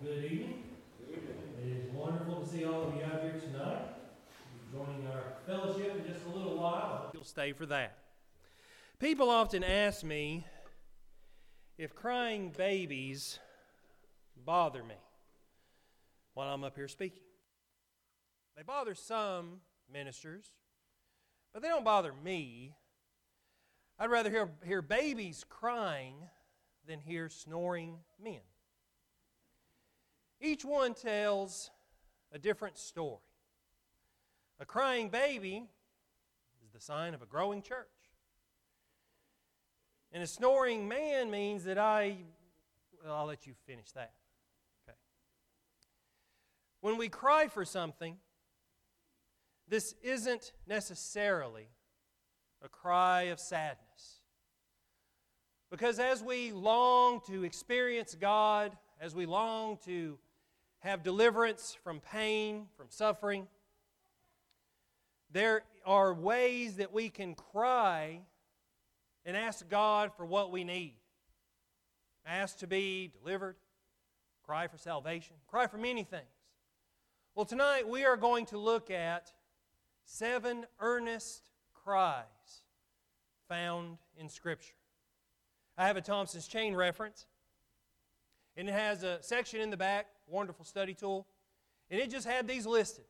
Good evening. It is wonderful to see all of you out here tonight. You're joining our fellowship in just a little while. You'll stay for that. People often ask me if crying babies bother me while I'm up here speaking. They bother some ministers, but they don't bother me. I'd rather hear, hear babies crying than hear snoring men. Each one tells a different story. A crying baby is the sign of a growing church. And a snoring man means that I, well, I'll let you finish that. Okay. When we cry for something, this isn't necessarily a cry of sadness. Because as we long to experience God, as we long to have deliverance from pain, from suffering. There are ways that we can cry and ask God for what we need. Ask to be delivered, cry for salvation, cry for many things. Well, tonight we are going to look at seven earnest cries found in Scripture. I have a Thompson's Chain reference, and it has a section in the back wonderful study tool. And it just had these listed.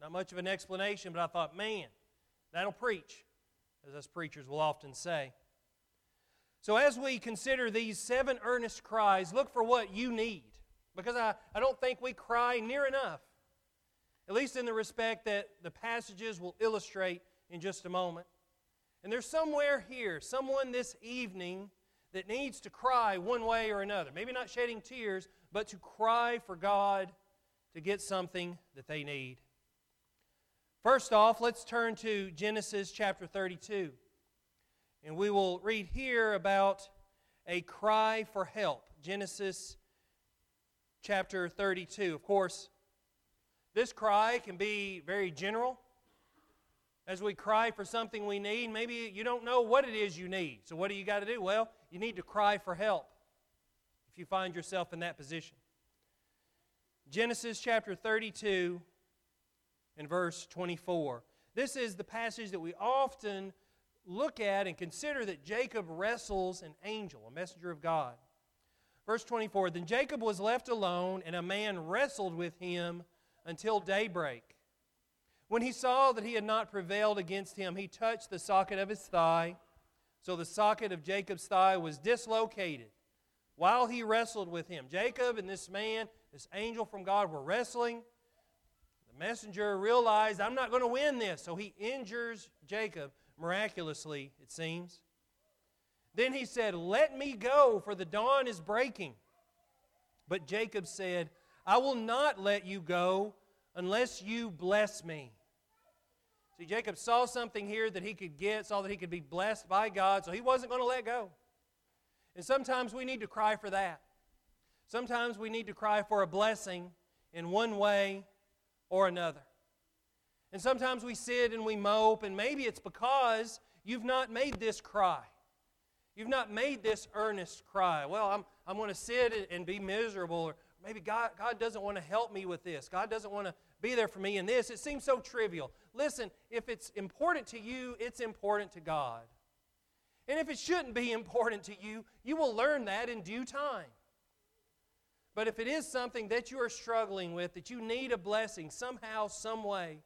Not much of an explanation, but I thought, man, that'll preach, as us preachers will often say. So, as we consider these seven earnest cries, look for what you need. Because I, I don't think we cry near enough, at least in the respect that the passages will illustrate in just a moment. And there's somewhere here, someone this evening that needs to cry one way or another. Maybe not shedding tears, but to cry for God to get something that they need. First off, let's turn to Genesis chapter 32. And we will read here about a cry for help. Genesis chapter 32. Of course, this cry can be very general. As we cry for something we need, maybe you don't know what it is you need. So, what do you got to do? Well, you need to cry for help if you find yourself in that position. Genesis chapter 32 and verse 24. This is the passage that we often look at and consider that Jacob wrestles an angel, a messenger of God. Verse 24 Then Jacob was left alone, and a man wrestled with him until daybreak. When he saw that he had not prevailed against him, he touched the socket of his thigh. So the socket of Jacob's thigh was dislocated while he wrestled with him. Jacob and this man, this angel from God, were wrestling. The messenger realized, I'm not going to win this. So he injures Jacob miraculously, it seems. Then he said, Let me go, for the dawn is breaking. But Jacob said, I will not let you go unless you bless me. See, Jacob saw something here that he could get, saw that he could be blessed by God, so he wasn't going to let go. And sometimes we need to cry for that. Sometimes we need to cry for a blessing in one way or another. And sometimes we sit and we mope, and maybe it's because you've not made this cry. You've not made this earnest cry. Well, I'm, I'm going to sit and be miserable, or maybe God, God doesn't want to help me with this. God doesn't want to be there for me in this. It seems so trivial. Listen, if it's important to you, it's important to God. And if it shouldn't be important to you, you will learn that in due time. But if it is something that you are struggling with, that you need a blessing somehow, some way,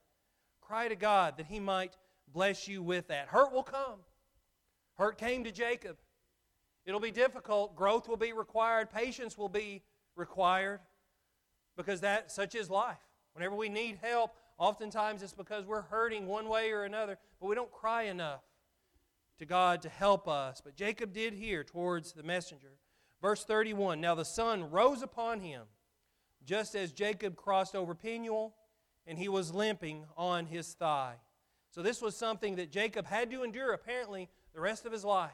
cry to God that He might bless you with that. Hurt will come. Hurt came to Jacob. It'll be difficult. Growth will be required. Patience will be required because that such is life. Whenever we need help, oftentimes it's because we're hurting one way or another, but we don't cry enough to God to help us. But Jacob did here towards the messenger. Verse 31 Now the sun rose upon him, just as Jacob crossed over Peniel, and he was limping on his thigh. So this was something that Jacob had to endure, apparently, the rest of his life.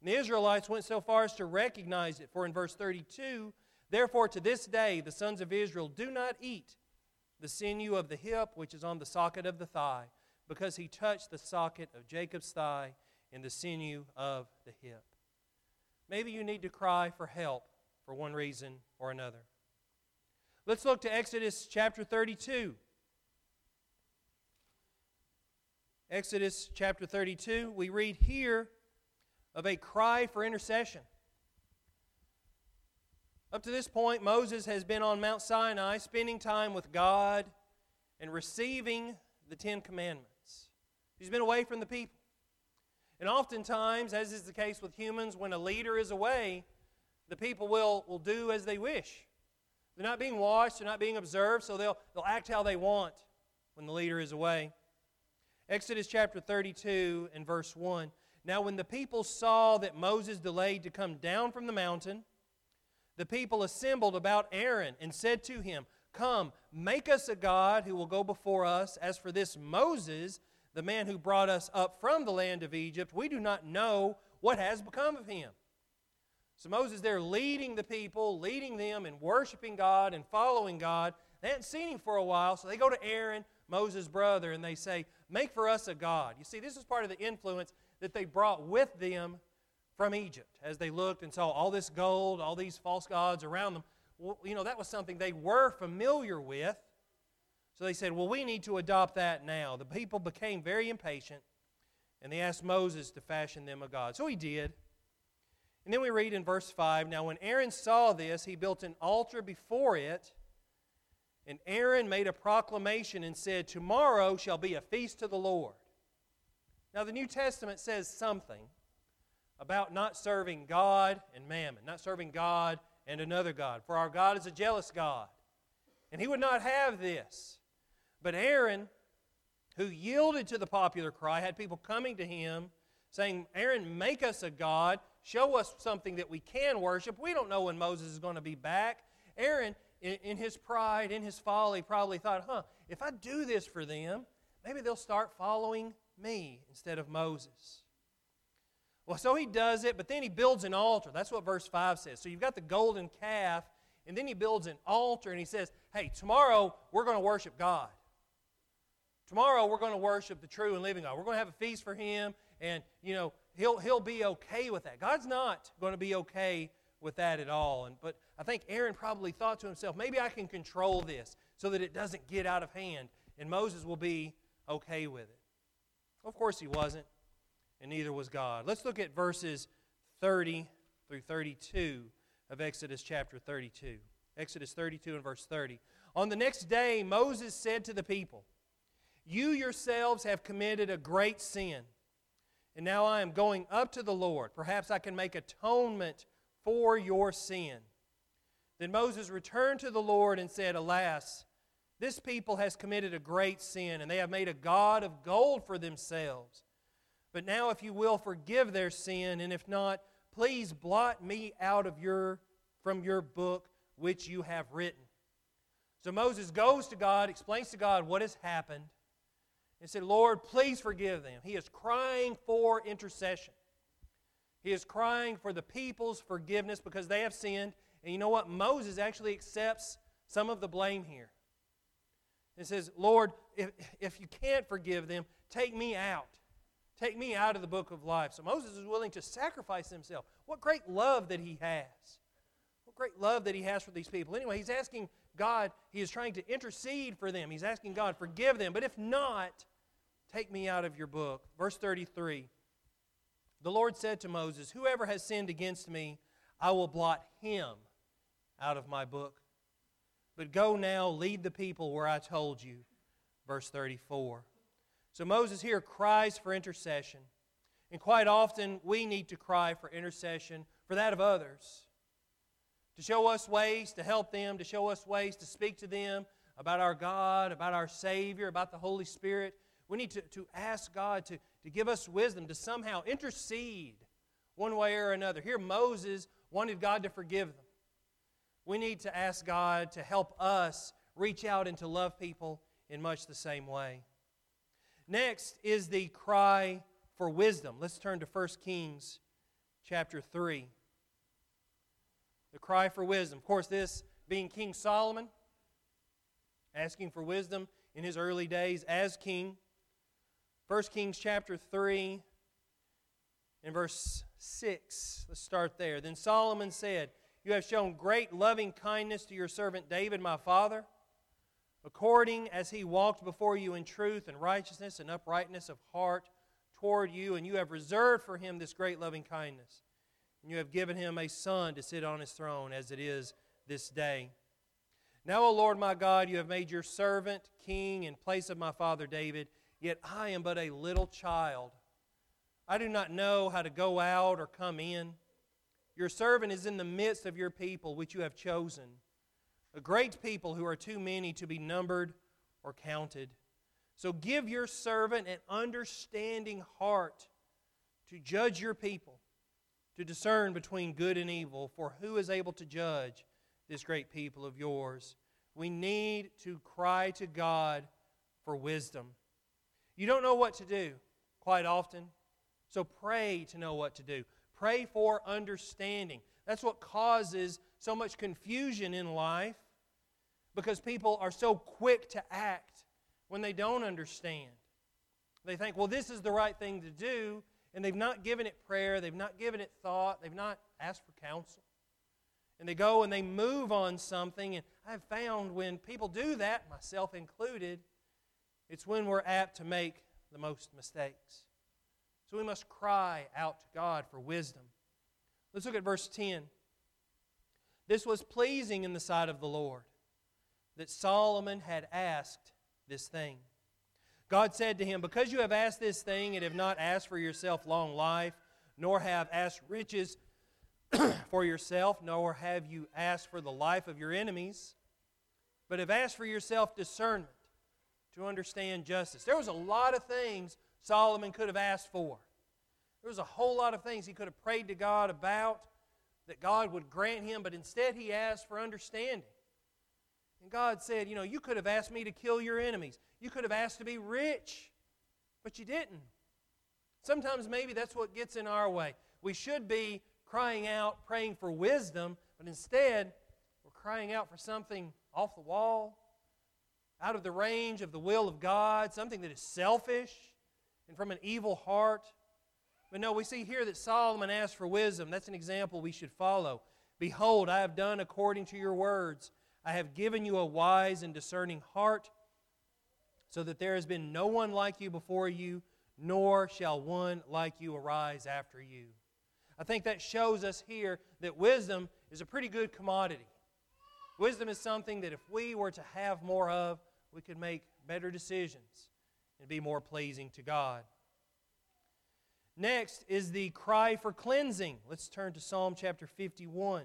And the Israelites went so far as to recognize it. For in verse 32, Therefore to this day the sons of Israel do not eat the sinew of the hip which is on the socket of the thigh, because he touched the socket of Jacob's thigh in the sinew of the hip. Maybe you need to cry for help for one reason or another. Let's look to Exodus chapter 32. Exodus chapter 32, we read here of a cry for intercession. Up to this point, Moses has been on Mount Sinai spending time with God and receiving the Ten Commandments. He's been away from the people. And oftentimes, as is the case with humans, when a leader is away, the people will, will do as they wish. They're not being watched, they're not being observed, so they'll, they'll act how they want when the leader is away. Exodus chapter 32 and verse 1. Now, when the people saw that Moses delayed to come down from the mountain, the people assembled about Aaron and said to him, Come, make us a God who will go before us. As for this Moses, the man who brought us up from the land of Egypt, we do not know what has become of him. So Moses there leading the people, leading them in worshiping God and following God. They hadn't seen him for a while, so they go to Aaron, Moses' brother, and they say, Make for us a God. You see, this is part of the influence that they brought with them from Egypt as they looked and saw all this gold, all these false gods around them. Well, you know, that was something they were familiar with. So they said, Well, we need to adopt that now. The people became very impatient and they asked Moses to fashion them a God. So he did. And then we read in verse 5 Now, when Aaron saw this, he built an altar before it. And Aaron made a proclamation and said, Tomorrow shall be a feast to the Lord. Now, the New Testament says something about not serving God and mammon, not serving God and another God. For our God is a jealous God. And he would not have this. But Aaron, who yielded to the popular cry, had people coming to him saying, Aaron, make us a God. Show us something that we can worship. We don't know when Moses is going to be back. Aaron, in, in his pride, in his folly, probably thought, huh, if I do this for them, maybe they'll start following me instead of Moses. Well, so he does it, but then he builds an altar. That's what verse 5 says. So you've got the golden calf, and then he builds an altar, and he says, hey, tomorrow we're going to worship God. Tomorrow we're going to worship the true and living God. We're going to have a feast for him, and, you know, he'll, he'll be okay with that. God's not going to be okay with that at all. And, but I think Aaron probably thought to himself, maybe I can control this so that it doesn't get out of hand, and Moses will be okay with it. Of course, he wasn't, and neither was God. Let's look at verses 30 through 32 of Exodus chapter 32. Exodus 32 and verse 30. On the next day, Moses said to the people, You yourselves have committed a great sin and now I am going up to the Lord. Perhaps I can make atonement for your sin. Then Moses returned to the Lord and said, Alas, this people has committed a great sin, and they have made a God of gold for themselves. But now, if you will, forgive their sin, and if not, please blot me out of your, from your book which you have written. So Moses goes to God, explains to God what has happened and said, Lord, please forgive them. He is crying for intercession. He is crying for the people's forgiveness because they have sinned. And you know what? Moses actually accepts some of the blame here. He says, Lord, if, if you can't forgive them, take me out. Take me out of the book of life. So Moses is willing to sacrifice himself. What great love that he has. What great love that he has for these people. Anyway, he's asking God, he is trying to intercede for them. He's asking God, forgive them. But if not, Take me out of your book. Verse 33 The Lord said to Moses, Whoever has sinned against me, I will blot him out of my book. But go now, lead the people where I told you. Verse 34. So Moses here cries for intercession. And quite often, we need to cry for intercession for that of others. To show us ways to help them, to show us ways to speak to them about our God, about our Savior, about the Holy Spirit, we need to, to ask God to, to give us wisdom, to somehow intercede one way or another. Here, Moses wanted God to forgive them. We need to ask God to help us reach out and to love people in much the same way. Next is the cry for wisdom. Let's turn to 1 Kings chapter 3. The cry for wisdom. Of course, this being King Solomon, asking for wisdom in his early days as king. 1 Kings chapter 3 and verse 6. Let's start there. Then Solomon said, You have shown great loving kindness to your servant David, my father, according as he walked before you in truth and righteousness and uprightness of heart toward you, and you have reserved for him this great loving kindness. And you have given him a son to sit on his throne, as it is this day. Now, O Lord my God, you have made your servant king in place of my father David, yet I am but a little child. I do not know how to go out or come in. Your servant is in the midst of your people, which you have chosen, a great people who are too many to be numbered or counted. So give your servant an understanding heart to judge your people, to discern between good and evil, for who is able to judge? this great people of yours. We need to cry to God for wisdom. You don't know what to do quite often, so pray to know what to do. Pray for understanding. That's what causes so much confusion in life because people are so quick to act when they don't understand. They think, well, this is the right thing to do, and they've not given it prayer, they've not given it thought, they've not asked for counsel and they go and they move on something. And I've found when people do that, myself included, it's when we're apt to make the most mistakes. So we must cry out to God for wisdom. Let's look at verse 10. This was pleasing in the sight of the Lord that Solomon had asked this thing. God said to him, Because you have asked this thing and have not asked for yourself long life, nor have asked riches for yourself, nor have you asked for the life of your enemies, but have asked for yourself discernment to understand justice. There was a lot of things Solomon could have asked for. There was a whole lot of things he could have prayed to God about that God would grant him, but instead he asked for understanding. And God said, You know, you could have asked me to kill your enemies. You could have asked to be rich, but you didn't. Sometimes maybe that's what gets in our way. We should be crying out, praying for wisdom, but instead, we're crying out for something off the wall, out of the range of the will of God, something that is selfish and from an evil heart. But no, we see here that Solomon asked for wisdom. That's an example we should follow. Behold, I have done according to your words. I have given you a wise and discerning heart, so that there has been no one like you before you, nor shall one like you arise after you. I think that shows us here that wisdom is a pretty good commodity. Wisdom is something that if we were to have more of, we could make better decisions and be more pleasing to God. Next is the cry for cleansing. Let's turn to Psalm chapter 51.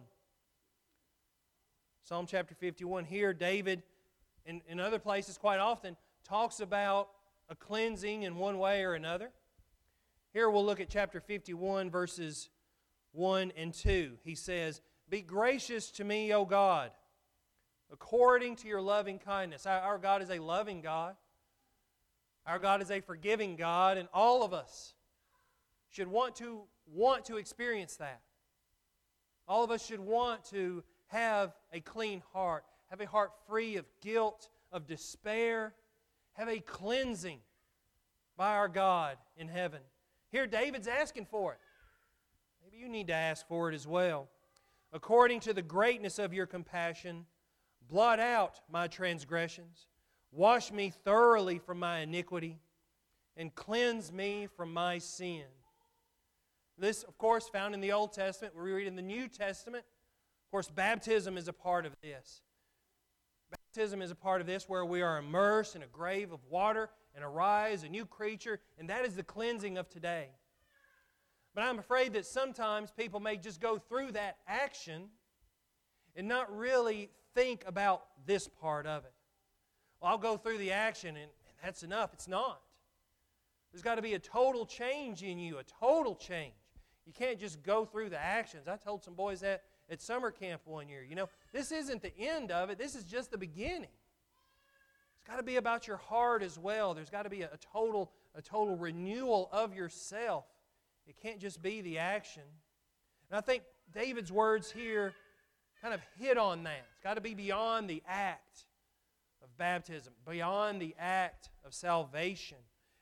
Psalm chapter 51. Here, David, in, in other places quite often, talks about a cleansing in one way or another. Here we'll look at chapter 51, verses 1 and 2. He says, Be gracious to me, O God, according to your loving kindness. Our God is a loving God. Our God is a forgiving God, and all of us should want to want to experience that. All of us should want to have a clean heart, have a heart free of guilt, of despair, have a cleansing by our God in heaven. Here, David's asking for it Maybe you need to ask for it as well. According to the greatness of your compassion, blot out my transgressions, wash me thoroughly from my iniquity, and cleanse me from my sin. This, of course, found in the Old Testament. We read in the New Testament. Of course, baptism is a part of this. Baptism is a part of this where we are immersed in a grave of water and arise a new creature, and that is the cleansing of today. But I'm afraid that sometimes people may just go through that action and not really think about this part of it. Well, I'll go through the action and, and that's enough. It's not. There's got to be a total change in you, a total change. You can't just go through the actions. I told some boys that at summer camp one year. You know, this isn't the end of it, this is just the beginning. It's got to be about your heart as well. There's got to be a, total, a total renewal of yourself. It can't just be the action. And I think David's words here kind of hit on that. It's got to be beyond the act of baptism, beyond the act of salvation.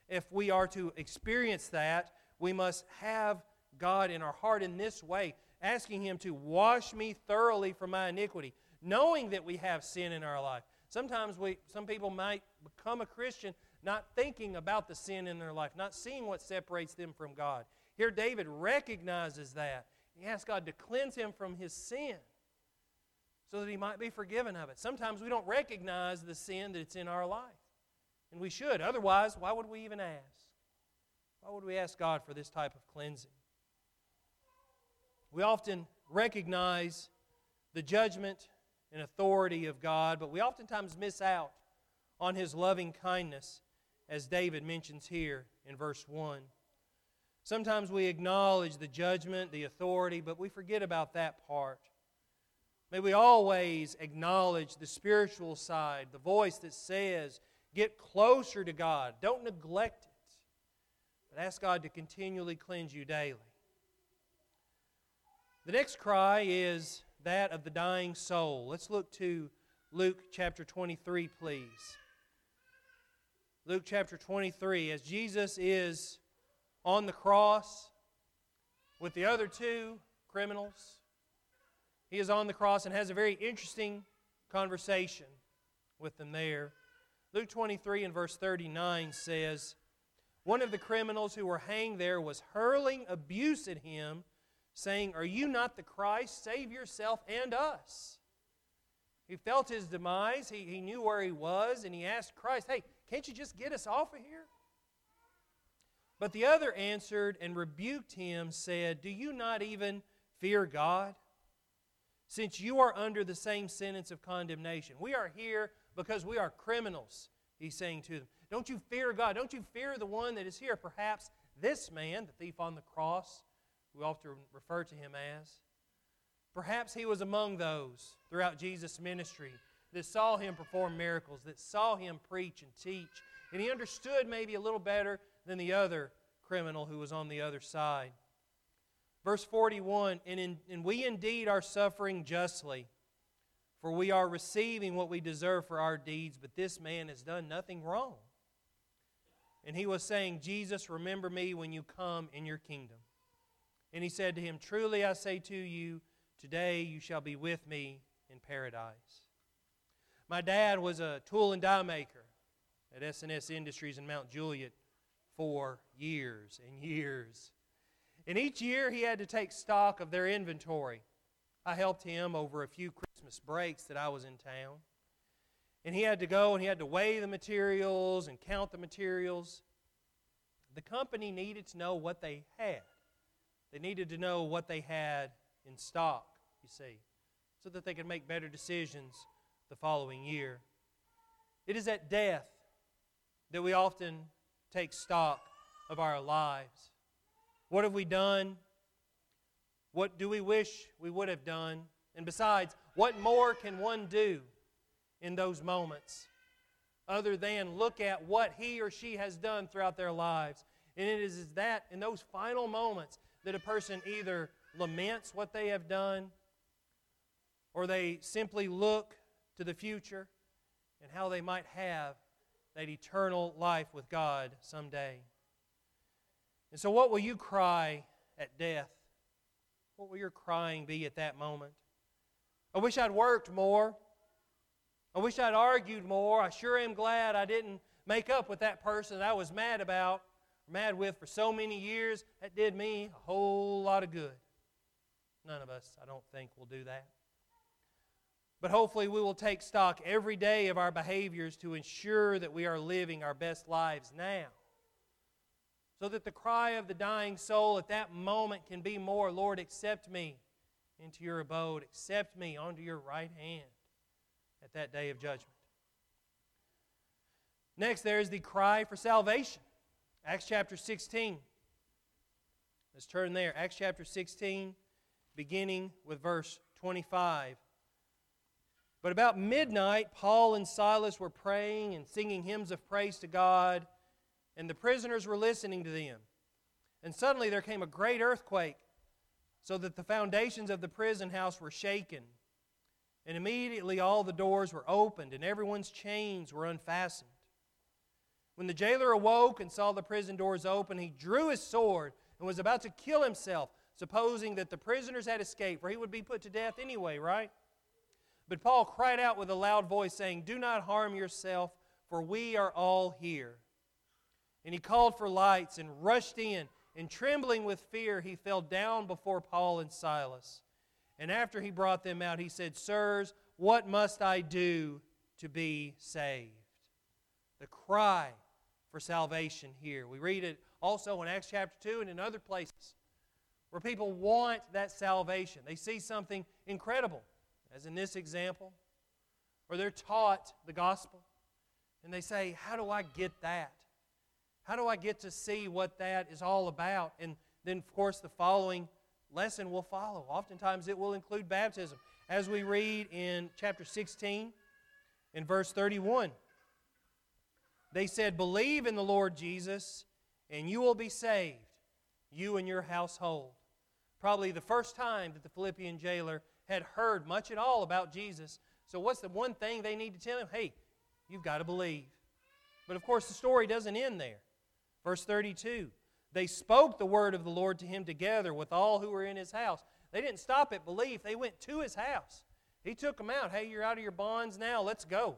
If we are to experience that, we must have God in our heart in this way. Asking Him to wash me thoroughly from my iniquity, knowing that we have sin in our life. Sometimes we, some people might become a Christian not thinking about the sin in their life, not seeing what separates them from God. Here, David recognizes that. He asks God to cleanse him from his sin so that he might be forgiven of it. Sometimes we don't recognize the sin that's in our life, and we should. Otherwise, why would we even ask? Why would we ask God for this type of cleansing? We often recognize the judgment and authority of God, but we oftentimes miss out on his loving kindness, as David mentions here in verse 1. Sometimes we acknowledge the judgment, the authority, but we forget about that part. May we always acknowledge the spiritual side, the voice that says, Get closer to God. Don't neglect it, but ask God to continually cleanse you daily. The next cry is that of the dying soul. Let's look to Luke chapter 23, please. Luke chapter 23, as Jesus is on the cross with the other two criminals, he is on the cross and has a very interesting conversation with them there. Luke 23 and verse 39 says, One of the criminals who were hanged there was hurling abuse at him saying, Are you not the Christ? Save yourself and us. He felt his demise. He, he knew where he was, and he asked Christ, Hey, can't you just get us off of here? But the other answered and rebuked him, said, Do you not even fear God? Since you are under the same sentence of condemnation. We are here because we are criminals, he's saying to them. Don't you fear God? Don't you fear the one that is here? Perhaps this man, the thief on the cross, we often refer to him as. Perhaps he was among those throughout Jesus' ministry that saw him perform miracles, that saw him preach and teach, and he understood maybe a little better than the other criminal who was on the other side. Verse 41 and, in, and we indeed are suffering justly, for we are receiving what we deserve for our deeds, but this man has done nothing wrong. And he was saying, Jesus, remember me when you come in your kingdom. And he said to him, Truly I say to you, today you shall be with me in paradise. My dad was a tool and die maker at S&S Industries in Mount Juliet for years and years. And each year he had to take stock of their inventory. I helped him over a few Christmas breaks that I was in town. And he had to go and he had to weigh the materials and count the materials. The company needed to know what they had. They needed to know what they had in stock, you see, so that they could make better decisions the following year. It is at death that we often take stock of our lives. What have we done? What do we wish we would have done? And besides, what more can one do in those moments other than look at what he or she has done throughout their lives? And it is that in those final moments that a person either laments what they have done or they simply look to the future and how they might have that eternal life with God someday. And so, what will you cry at death? What will your crying be at that moment? I wish I'd worked more. I wish I'd argued more. I sure am glad I didn't make up with that person that I was mad about mad with for so many years, that did me a whole lot of good. None of us, I don't think, will do that. But hopefully, we will take stock every day of our behaviors to ensure that we are living our best lives now. So that the cry of the dying soul at that moment can be more Lord, accept me into your abode, accept me onto your right hand at that day of judgment. Next, there is the cry for salvation. Acts chapter 16. Let's turn there. Acts chapter 16, beginning with verse 25. But about midnight, Paul and Silas were praying and singing hymns of praise to God, and the prisoners were listening to them. And suddenly there came a great earthquake, so that the foundations of the prison house were shaken. And immediately all the doors were opened, and everyone's chains were unfastened. When the jailer awoke and saw the prison doors open, he drew his sword and was about to kill himself. supposing that the prisoners had escaped, for he would be put to death anyway, right? But Paul cried out with a loud voice, saying, Do not harm yourself, for we are all here. And he called for lights and rushed in, and trembling with fear, he fell down before Paul and Silas. And after he brought them out, he said, Sirs, what must I do to be saved? The cry for salvation here. We read it also in Acts chapter 2 and in other places where people want that salvation. They see something incredible, as in this example, or they're taught the gospel and they say, How do I get that? How do I get to see what that is all about? And then, of course, the following lesson will follow. Oftentimes, it will include baptism, as we read in chapter 16 in verse 31. They said, Believe in the Lord Jesus, and you will be saved, you and your household. Probably the first time that the Philippian jailer had heard much at all about Jesus. So, what's the one thing they need to tell him? Hey, you've got to believe. But of course, the story doesn't end there. Verse 32 They spoke the word of the Lord to him together with all who were in his house. They didn't stop at belief, they went to his house. He took them out. Hey, you're out of your bonds now. Let's go.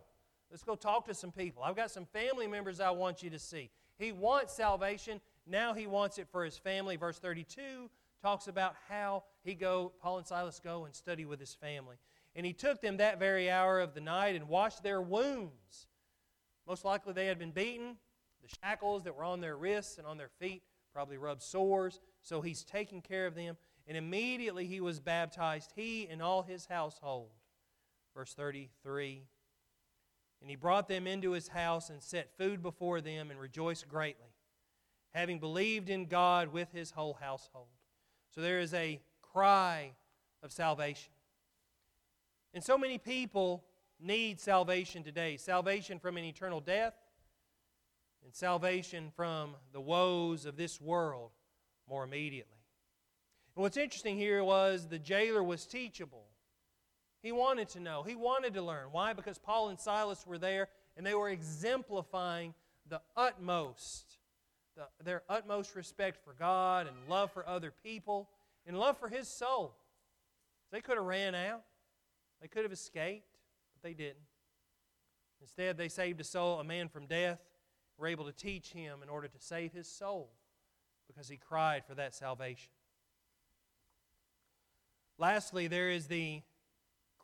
Let's go talk to some people. I've got some family members I want you to see. He wants salvation. Now he wants it for his family. Verse 32 talks about how he go, Paul and Silas go and study with his family. And he took them that very hour of the night and washed their wounds. Most likely they had been beaten. The shackles that were on their wrists and on their feet probably rubbed sores. So he's taking care of them. And immediately he was baptized, he and all his household. Verse 33 And he brought them into his house and set food before them and rejoiced greatly, having believed in God with his whole household. So there is a cry of salvation. And so many people need salvation today salvation from an eternal death, and salvation from the woes of this world more immediately. And what's interesting here was the jailer was teachable. He wanted to know, he wanted to learn. Why? Because Paul and Silas were there and they were exemplifying the utmost, the, their utmost respect for God and love for other people and love for his soul. They could have ran out, they could have escaped, but they didn't. Instead, they saved a soul, a man from death, were able to teach him in order to save his soul because he cried for that salvation. Lastly, there is the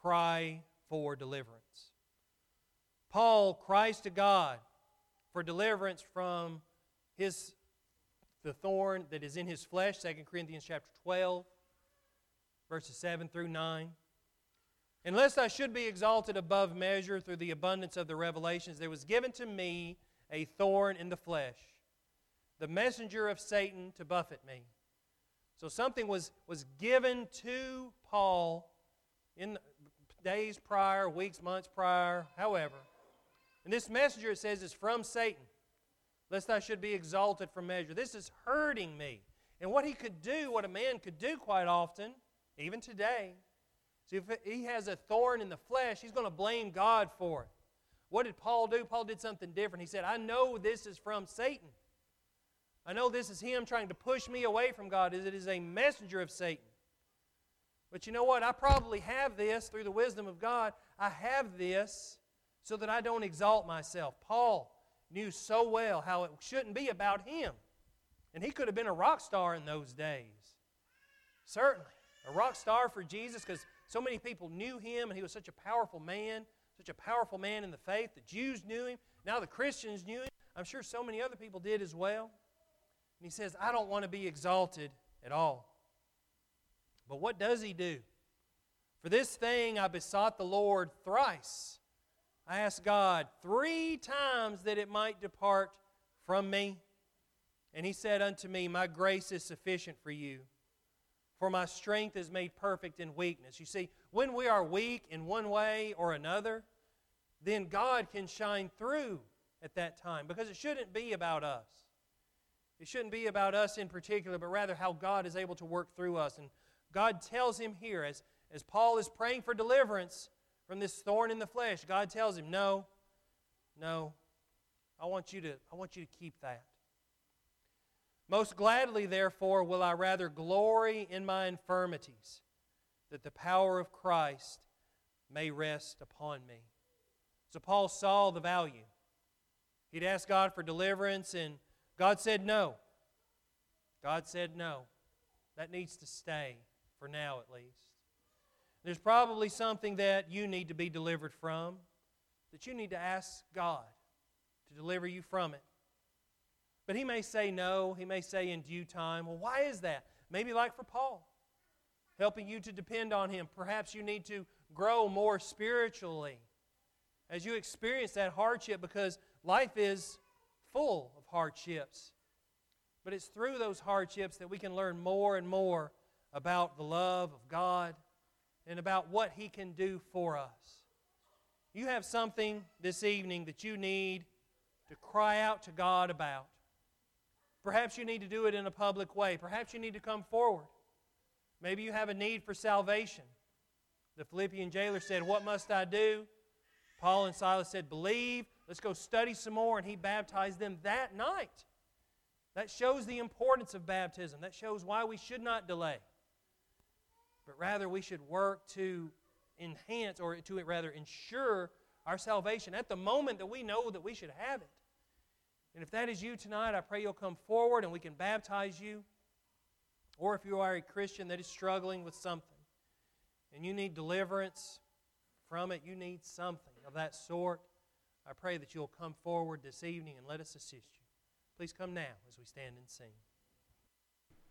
cry for deliverance. Paul cries to God for deliverance from his the thorn that is in his flesh, 2 Corinthians chapter 12, verses 7 through 9. Unless I should be exalted above measure through the abundance of the revelations, there was given to me a thorn in the flesh, the messenger of Satan to buffet me. So something was, was given to Paul in days prior, weeks, months prior, however. And this messenger, it says, is from Satan, lest I should be exalted from measure. This is hurting me. And what he could do, what a man could do quite often, even today, see, if he has a thorn in the flesh, he's going to blame God for it. What did Paul do? Paul did something different. He said, I know this is from Satan. I know this is him trying to push me away from God. as It is a messenger of Satan. But you know what? I probably have this through the wisdom of God. I have this so that I don't exalt myself. Paul knew so well how it shouldn't be about him. And he could have been a rock star in those days. Certainly. A rock star for Jesus because so many people knew him and he was such a powerful man, such a powerful man in the faith. The Jews knew him. Now the Christians knew him. I'm sure so many other people did as well. And he says, I don't want to be exalted at all. But what does he do? For this thing I besought the Lord thrice. I asked God three times that it might depart from me. And he said unto me, My grace is sufficient for you, for my strength is made perfect in weakness. You see, when we are weak in one way or another, then God can shine through at that time because it shouldn't be about us. It shouldn't be about us in particular, but rather how God is able to work through us. And God tells him here, as, as Paul is praying for deliverance from this thorn in the flesh, God tells him, No, no, I want you to, I want you to keep that. Most gladly, therefore, will I rather glory in my infirmities, that the power of Christ may rest upon me. So Paul saw the value. He'd asked God for deliverance, and God said no. God said no. That needs to stay, for now at least. There's probably something that you need to be delivered from, that you need to ask God to deliver you from it. But he may say no, he may say in due time. Well, why is that? Maybe like for Paul, helping you to depend on him. Perhaps you need to grow more spiritually as you experience that hardship because life is full of hardships. But it's through those hardships that we can learn more and more about the love of God and about what He can do for us. You have something this evening that you need to cry out to God about. Perhaps you need to do it in a public way. Perhaps you need to come forward. Maybe you have a need for salvation. The Philippian jailer said, What must I do? Paul and Silas said, Believe. Let's go study some more. And he baptized them that night. That shows the importance of baptism. That shows why we should not delay. But rather, we should work to enhance or to rather ensure our salvation at the moment that we know that we should have it. And if that is you tonight, I pray you'll come forward and we can baptize you. Or if you are a Christian that is struggling with something and you need deliverance from it, you need something of that sort, I pray that you'll come forward this evening and let us assist you. Please come now as we stand and sing.